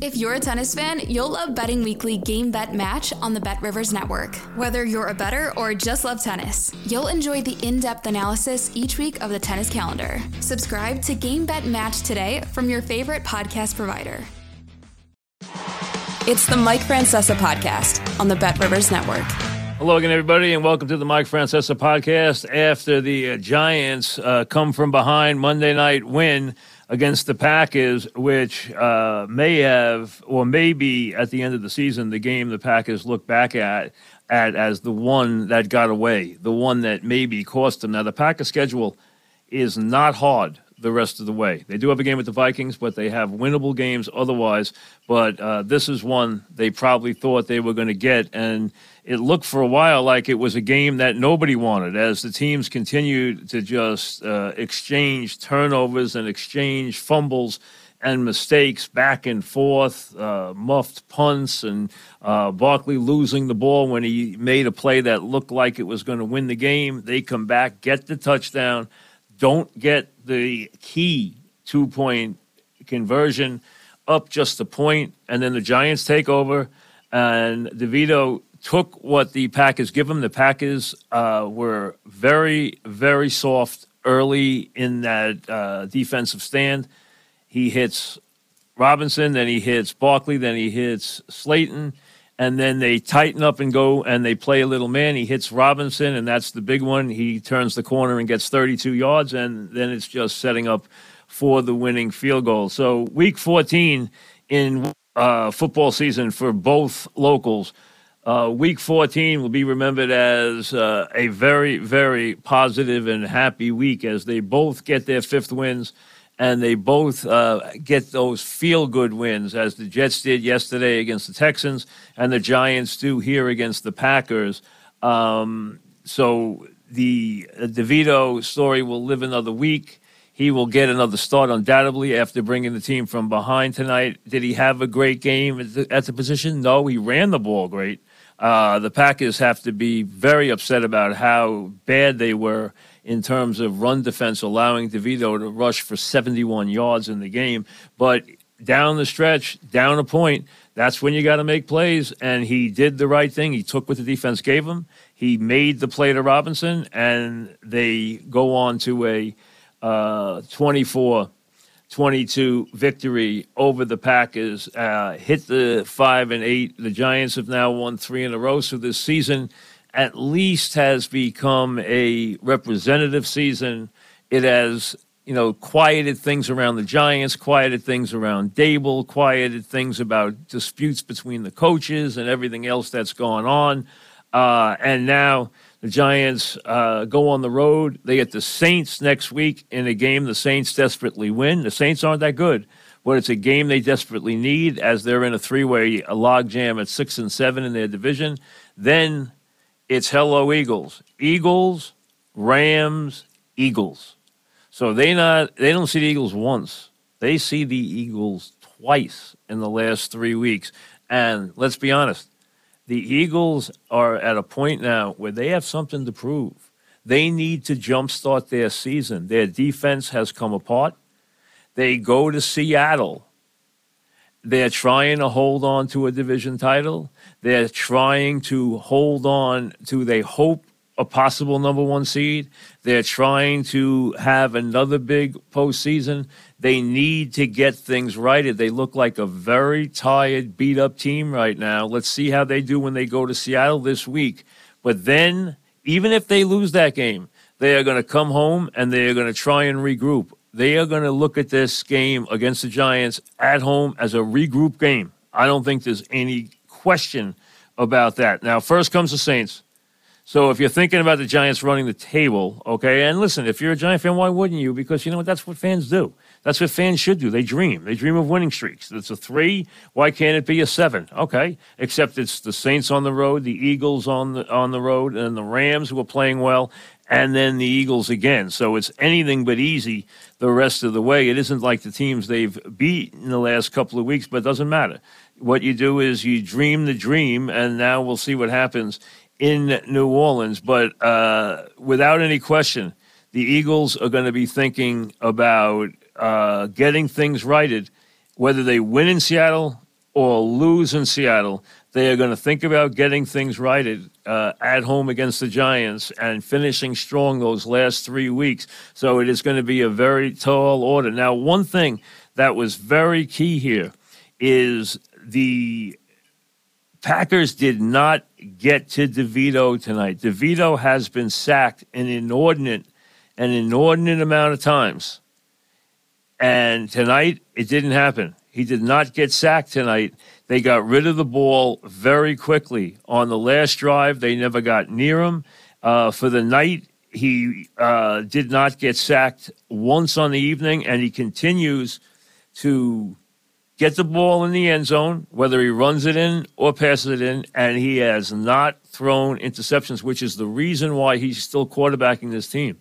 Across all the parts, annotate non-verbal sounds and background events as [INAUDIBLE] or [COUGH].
If you're a tennis fan, you'll love Betting Weekly Game Bet Match on the Bet Rivers Network. Whether you're a better or just love tennis, you'll enjoy the in depth analysis each week of the tennis calendar. Subscribe to Game Bet Match today from your favorite podcast provider. It's the Mike Francesa podcast on the Bet Rivers Network. Hello again, everybody, and welcome to the Mike Francesa podcast. After the uh, Giants uh, come from behind Monday night win against the Packers, which uh, may have or maybe at the end of the season the game the Packers look back at at as the one that got away, the one that maybe cost them. Now the Packers schedule is not hard the rest of the way. They do have a game with the Vikings, but they have winnable games otherwise. But uh, this is one they probably thought they were going to get, and it looked for a while like it was a game that nobody wanted as the teams continued to just uh, exchange turnovers and exchange fumbles and mistakes back and forth, uh, muffed punts, and uh, Barkley losing the ball when he made a play that looked like it was going to win the game. They come back, get the touchdown, don't get the key two point conversion up just a point, and then the Giants take over, and DeVito took what the Packers give them. The Packers uh, were very, very soft early in that uh, defensive stand. He hits Robinson, then he hits Barkley, then he hits Slayton, and then they tighten up and go and they play a little man. He hits Robinson, and that's the big one. He turns the corner and gets 32 yards, and then it's just setting up for the winning field goal. So, week 14 in uh, football season for both locals uh, week 14 will be remembered as uh, a very, very positive and happy week as they both get their fifth wins and they both uh, get those feel good wins, as the Jets did yesterday against the Texans and the Giants do here against the Packers. Um, so the DeVito story will live another week. He will get another start undoubtedly after bringing the team from behind tonight. Did he have a great game at the, at the position? No, he ran the ball great. Uh, the Packers have to be very upset about how bad they were in terms of run defense, allowing DeVito to rush for 71 yards in the game. But down the stretch, down a point, that's when you got to make plays. And he did the right thing. He took what the defense gave him. He made the play to Robinson, and they go on to a uh, 24 22 victory over the Packers. Uh, hit the five and eight. The Giants have now won three in a row. So this season at least has become a representative season. It has, you know, quieted things around the Giants, quieted things around Daboll, quieted things about disputes between the coaches and everything else that's gone on. Uh, and now the Giants uh, go on the road. They get the Saints next week in a game the Saints desperately win. The Saints aren't that good, but it's a game they desperately need as they're in a three-way logjam at six and seven in their division. Then it's hello Eagles, Eagles, Rams, Eagles. So they not they don't see the Eagles once. They see the Eagles twice in the last three weeks. And let's be honest, the Eagles are at a point now where they have something to prove. They need to jumpstart their season. Their defense has come apart. They go to Seattle. They're trying to hold on to a division title. They're trying to hold on to, they hope, a possible number one seed. They're trying to have another big postseason. They need to get things righted. They look like a very tired, beat up team right now. Let's see how they do when they go to Seattle this week. But then, even if they lose that game, they are going to come home and they are going to try and regroup. They are going to look at this game against the Giants at home as a regroup game. I don't think there's any question about that. Now, first comes the Saints. So if you're thinking about the Giants running the table, okay, and listen, if you're a Giant fan, why wouldn't you? Because you know what? That's what fans do. That's what fans should do. They dream. They dream of winning streaks. It's a three. Why can't it be a seven? Okay, except it's the Saints on the road, the Eagles on the on the road, and the Rams who are playing well, and then the Eagles again. So it's anything but easy the rest of the way. It isn't like the teams they've beat in the last couple of weeks, but it doesn't matter. What you do is you dream the dream, and now we'll see what happens in New Orleans. But uh, without any question, the Eagles are going to be thinking about uh, getting things righted, whether they win in Seattle or lose in Seattle. They are going to think about getting things righted uh, at home against the Giants and finishing strong those last three weeks. So it is going to be a very tall order. Now, one thing that was very key here is the Packers did not get to DeVito tonight. DeVito has been sacked an inordinate, an inordinate amount of times. And tonight, it didn't happen. He did not get sacked tonight. They got rid of the ball very quickly. On the last drive, they never got near him. Uh, for the night, he uh, did not get sacked once on the evening, and he continues to get the ball in the end zone, whether he runs it in or passes it in, and he has not thrown interceptions, which is the reason why he's still quarterbacking this team,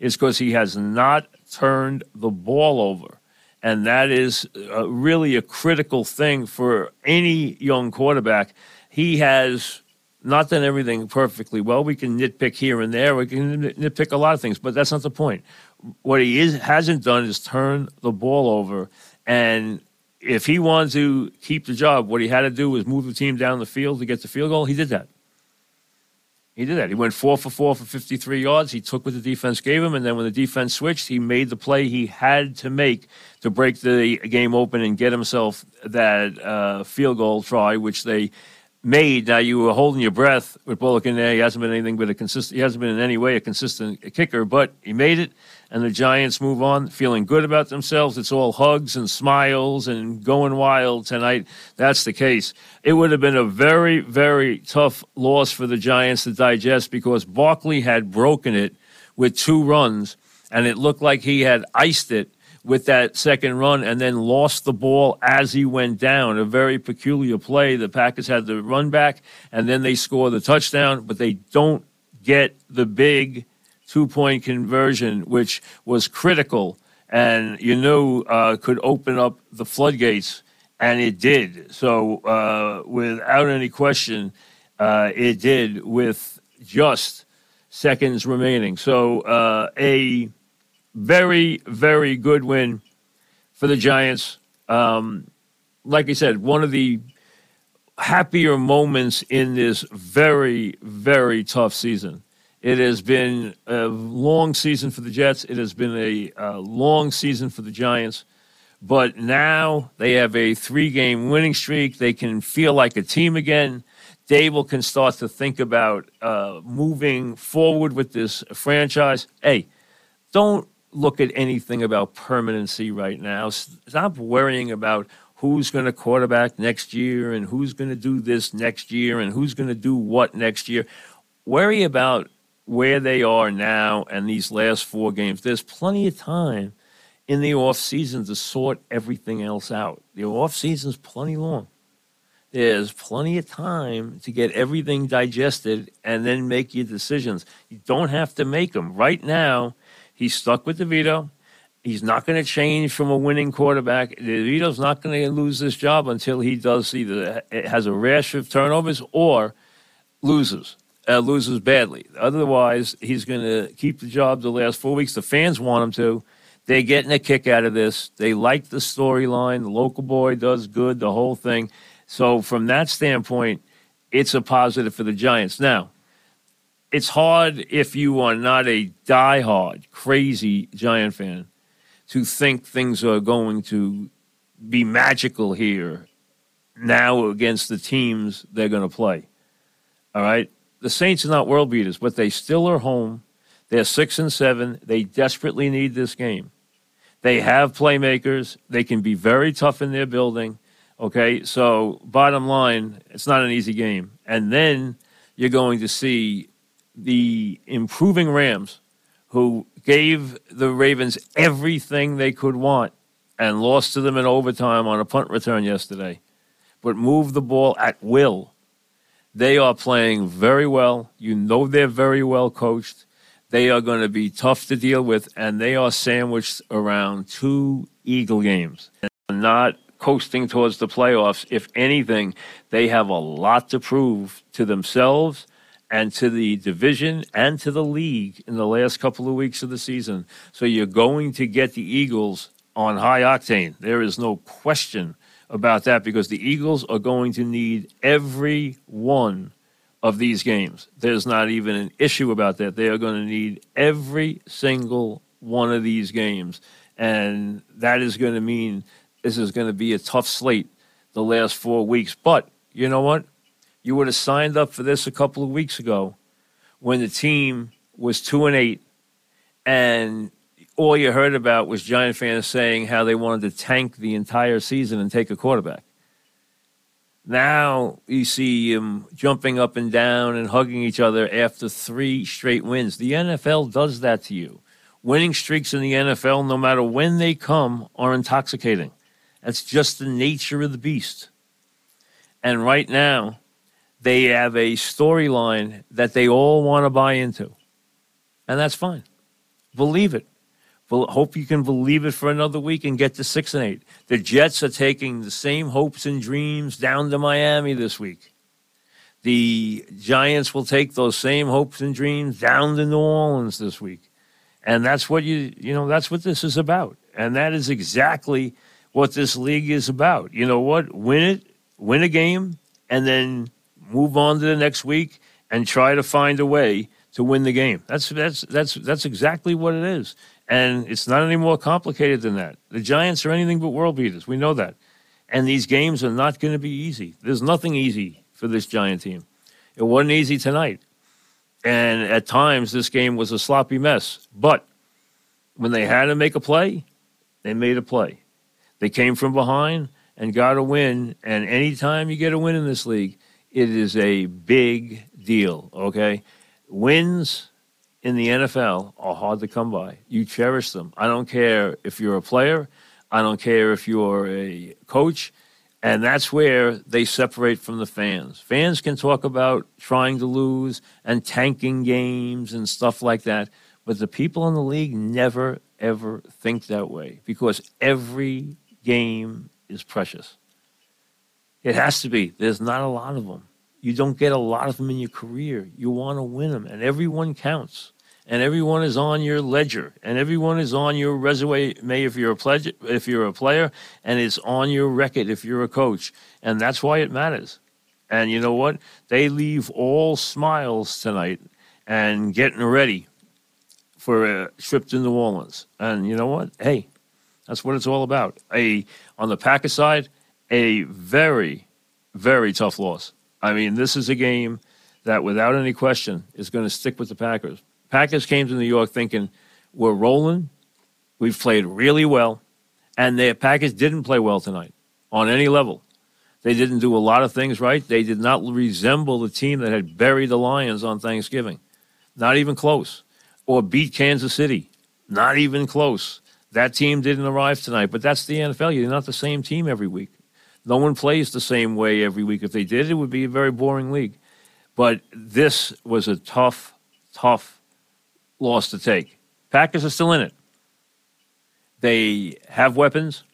is because he has not turned the ball over. And that is uh, really a critical thing for any young quarterback. He has not done everything perfectly well. We can nitpick here and there. We can nitpick a lot of things, but that's not the point. What he is, hasn't done is turn the ball over. And if he wanted to keep the job, what he had to do was move the team down the field to get the field goal. He did that. He did that. He went four for four for 53 yards. He took what the defense gave him, and then when the defense switched, he made the play he had to make to break the game open and get himself that uh, field goal try, which they made. Now you were holding your breath with Bullock in there. He hasn't been anything but a consistent. He hasn't been in any way a consistent kicker, but he made it and the Giants move on feeling good about themselves. It's all hugs and smiles and going wild tonight. That's the case. It would have been a very, very tough loss for the Giants to digest because Barkley had broken it with two runs, and it looked like he had iced it with that second run and then lost the ball as he went down. A very peculiar play. The Packers had the run back, and then they score the touchdown, but they don't get the big two point conversion, which was critical and you knew uh, could open up the floodgates, and it did. So, uh, without any question, uh, it did with just seconds remaining. So, uh, a very, very good win for the Giants. Um, like I said, one of the happier moments in this very, very tough season. It has been a long season for the Jets. It has been a, a long season for the Giants. But now they have a three game winning streak. They can feel like a team again. Daboll can start to think about uh, moving forward with this franchise. Hey, don't look at anything about permanency right now. Stop worrying about who's going to quarterback next year and who's going to do this next year and who's going to do what next year. Worry about where they are now and these last four games, there's plenty of time in the off season to sort everything else out. The off season's plenty long. There's plenty of time to get everything digested and then make your decisions. You don't have to make them. Right now, he's stuck with DeVito. He's not going to change from a winning quarterback. DeVito's not going to lose this job until he does either has a rash of turnovers or loses uh, loses badly. Otherwise, he's going to keep the job the last four weeks. The fans want him to. They're getting a kick out of this. They like the storyline. The local boy does good, the whole thing. So, from that standpoint, it's a positive for the Giants. Now, it's hard if you are not a die-hard, crazy Giant fan to think things are going to be magical here now against the teams they're going to play. All right the Saints are not world beaters, but they still are home. They're six and seven. They desperately need this game. They have playmakers. They can be very tough in their building. Okay, so bottom line, it's not an easy game. And then you're going to see the improving Rams, who gave the Ravens everything they could want and lost to them in overtime on a punt return yesterday, but moved the ball at will. They are playing very well. You know they're very well coached. They are going to be tough to deal with, and they are sandwiched around two Eagle games. And not coasting towards the playoffs. If anything, they have a lot to prove to themselves and to the division and to the league in the last couple of weeks of the season. So you're going to get the Eagles on high octane. There is no question about that because the Eagles are going to need every one of these games. There's not even an issue about that. They are going to need every single one of these games. And that is going to mean this is going to be a tough slate the last four weeks. But you know what? You would have signed up for this a couple of weeks ago when the team was two and eight and all you heard about was Giant fans saying how they wanted to tank the entire season and take a quarterback. Now you see them jumping up and down and hugging each other after three straight wins. The NFL does that to you. Winning streaks in the NFL, no matter when they come, are intoxicating. That's just the nature of the beast. And right now, they have a storyline that they all want to buy into. And that's fine. Believe it hope you can believe it for another week and get to six and eight. The Jets are taking the same hopes and dreams down to Miami this week. The Giants will take those same hopes and dreams down to New Orleans this week. And that's what you you know, that's what this is about. And that is exactly what this league is about. You know what? Win it, win a game, and then move on to the next week and try to find a way to win the game. That's that's that's that's exactly what it is. And it's not any more complicated than that. The Giants are anything but world beaters. We know that. And these games are not going to be easy. There's nothing easy for this Giant team. It wasn't easy tonight. And at times, this game was a sloppy mess. But when they had to make a play, they made a play. They came from behind and got a win. And anytime you get a win in this league, it is a big deal, okay? Wins in the NFL are hard to come by. You cherish them. I don't care if you're a player, I don't care if you're a coach. And that's where they separate from the fans. Fans can talk about trying to lose and tanking games and stuff like that. But the people in the league never, ever think that way because every game is precious. It has to be. There's not a lot of them. You don't get a lot of them in your career. You want to win them, and everyone counts. And everyone is on your ledger and everyone is on your resume if you're a pledge, if you're a player and it's on your record if you're a coach. And that's why it matters. And you know what? They leave all smiles tonight and getting ready for a trip to New Orleans. And you know what? Hey that's what it's all about. A on the Packers side a very very tough loss I mean this is a game that without any question is going to stick with the Packers Packers came to New York thinking we're rolling, we've played really well, and the Packers didn't play well tonight on any level. They didn't do a lot of things right. They did not resemble the team that had buried the Lions on Thanksgiving. Not even close. Or beat Kansas City. Not even close. That team didn't arrive tonight, but that's the NFL. You're not the same team every week. No one plays the same way every week. If they did, it would be a very boring league. But this was a tough, tough loss to take. Packers are still in it. They have weapons.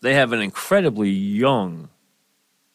They have an incredibly young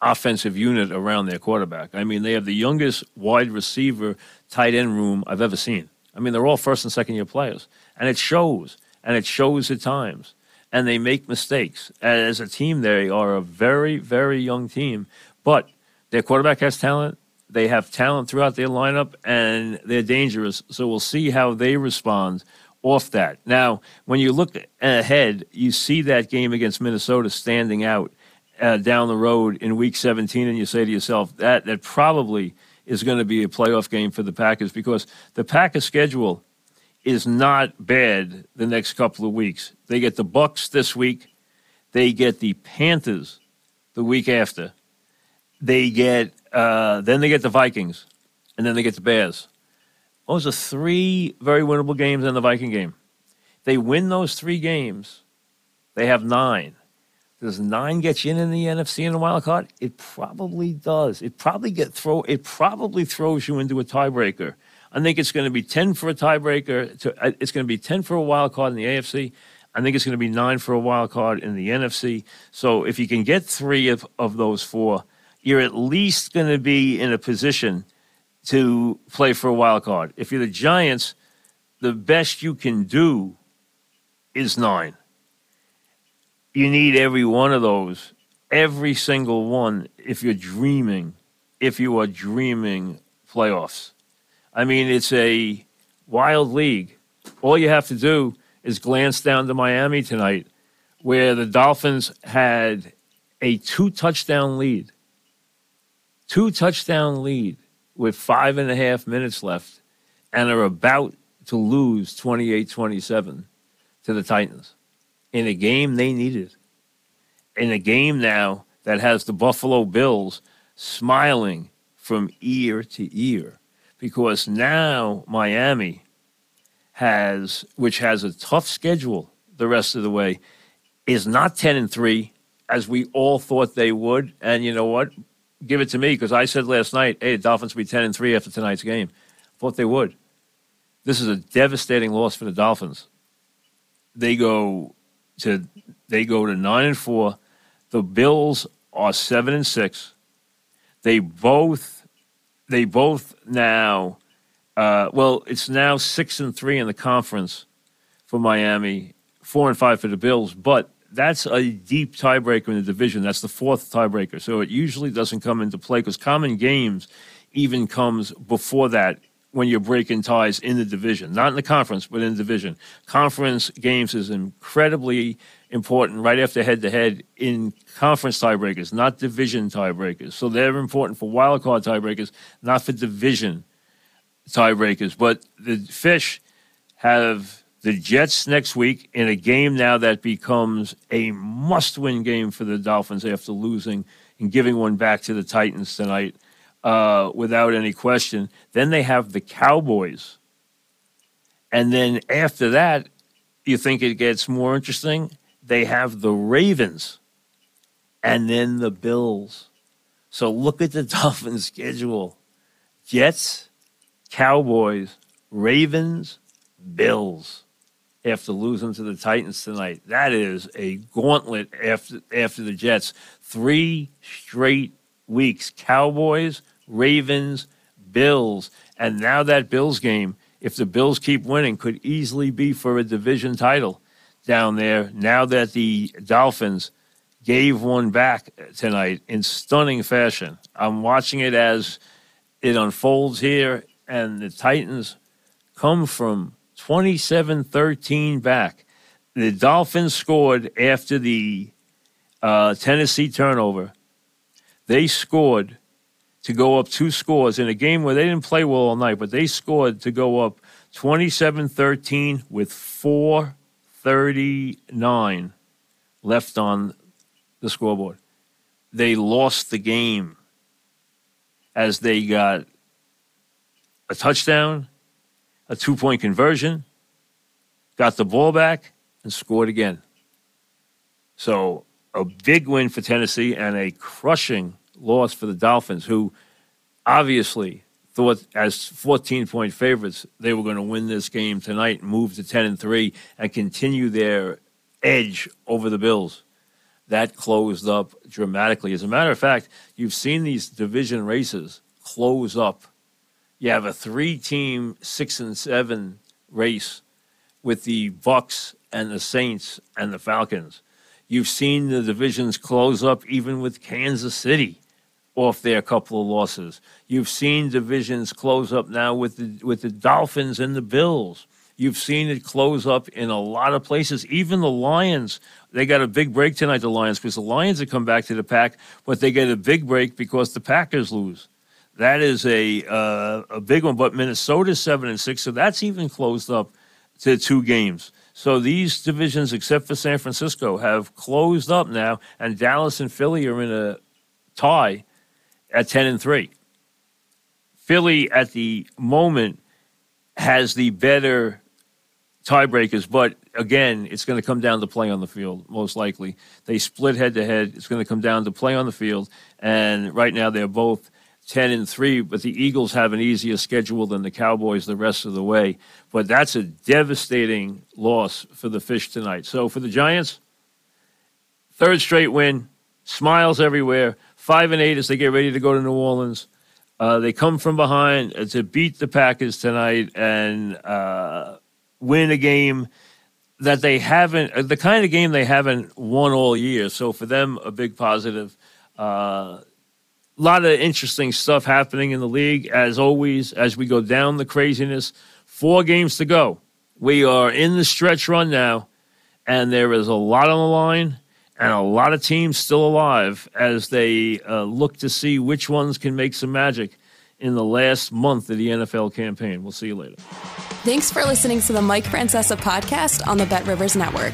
offensive unit around their quarterback. I mean, they have the youngest wide receiver tight end room I've ever seen. I mean, they're all first and second year players. And it shows. And it shows at times. And they make mistakes. As a team, they are a very, very young team. But their quarterback has talent. They have talent throughout their lineup and they're dangerous. So we'll see how they respond off that. Now, when you look ahead, you see that game against Minnesota standing out uh, down the road in week 17, and you say to yourself, that, that probably is going to be a playoff game for the Packers because the Packers schedule is not bad the next couple of weeks. They get the Bucs this week. They get the Panthers the week after. They get uh, then they get the Vikings, and then they get the Bears. Those are three very winnable games in the Viking game. They win those three games, they have nine. Does nine get you in, in the NFC in the wild card? It probably does. It probably get throw. It probably throws you into a tiebreaker. I think it's going to be ten for a tiebreaker. To, uh, it's going to be ten for a wild card in the AFC. I think it's going to be nine for a wild card in the NFC. So if you can get three of, of those four, you're at least going to be in a position to play for a wild card. If you're the Giants, the best you can do is nine you need every one of those, every single one, if you're dreaming, if you are dreaming playoffs. I mean, it's a wild league. All you have to do is glance down to Miami tonight, where the Dolphins had a two touchdown lead. Two touchdown lead with five and a half minutes left and are about to lose 28 27 to the Titans in a game they needed. In a game now that has the Buffalo Bills smiling from ear to ear because now Miami has, which has a tough schedule the rest of the way, is not 10 and 3 as we all thought they would. And you know what? Give it to me because I said last night, hey, the Dolphins will be 10 and 3 after tonight's game. Thought they would. This is a devastating loss for the Dolphins. They go to they go to nine and four. The Bills are seven and six. They both they both now uh, well, it's now six and three in the conference for Miami, four and five for the Bills, but that's a deep tiebreaker in the division. That's the fourth tiebreaker. So it usually doesn't come into play because common games even comes before that when you're breaking ties in the division, not in the conference, but in the division. Conference games is incredibly important right after head to head in conference tiebreakers, not division tiebreakers. So they're important for wild card tiebreakers, not for division tiebreakers. But the Fish have the Jets next week in a game now that becomes a must win game for the Dolphins after losing and giving one back to the Titans tonight uh, without any question. Then they have the Cowboys. And then after that, you think it gets more interesting? They have the Ravens and then the Bills. So look at the [LAUGHS] Dolphins' schedule Jets, Cowboys, Ravens, Bills after losing to the Titans tonight. That is a gauntlet after after the Jets. Three straight weeks. Cowboys, Ravens, Bills. And now that Bills game, if the Bills keep winning, could easily be for a division title down there. Now that the Dolphins gave one back tonight in stunning fashion. I'm watching it as it unfolds here, and the Titans come from 27 13 back. The Dolphins scored after the uh, Tennessee turnover. They scored to go up two scores in a game where they didn't play well all night, but they scored to go up 27 13 with 439 left on the scoreboard. They lost the game as they got a touchdown, a two point conversion, got the ball back, and scored again. So a big win for Tennessee and a crushing loss for the Dolphins, who obviously thought as 14 point favorites they were going to win this game tonight and move to 10 and 3 and continue their edge over the Bills. That closed up dramatically. As a matter of fact, you've seen these division races close up. You have a three team 6 and 7 race with the Bucs and the Saints and the Falcons. You've seen the divisions close up even with Kansas City off their couple of losses. You've seen divisions close up now with the, with the Dolphins and the Bills. You've seen it close up in a lot of places. Even the Lions, they got a big break tonight, the Lions, because the Lions have come back to the pack, but they get a big break because the Packers lose. That is a uh, a big one. But Minnesota's seven and six, so that's even closed up to two games. So these divisions, except for San Francisco, have closed up now, and Dallas and Philly are in a tie at 10 and 3. Philly at the moment has the better tiebreakers. But again, it's going to come down to play on the field, most likely. They split head to head. It's going to come down to play on the field. And right now, they're both 10 and 3, but the Eagles have an easier schedule than the Cowboys the rest of the way. But that's a devastating loss for the Fish tonight. So for the Giants, third straight win, smiles everywhere. 5 and 8 as they get ready to go to New Orleans. Uh, they come from behind to beat the Packers tonight and uh, win a game that they haven't, uh, the kind of game they haven't won all year. So for them, a big positive. Uh, a lot of interesting stuff happening in the league, as always, as we go down the craziness. Four games to go. We are in the stretch run now, and there is a lot on the line and a lot of teams still alive as they uh, look to see which ones can make some magic in the last month of the NFL campaign. We'll see you later. Thanks for listening to the Mike Francesa podcast on the Bet Rivers Network.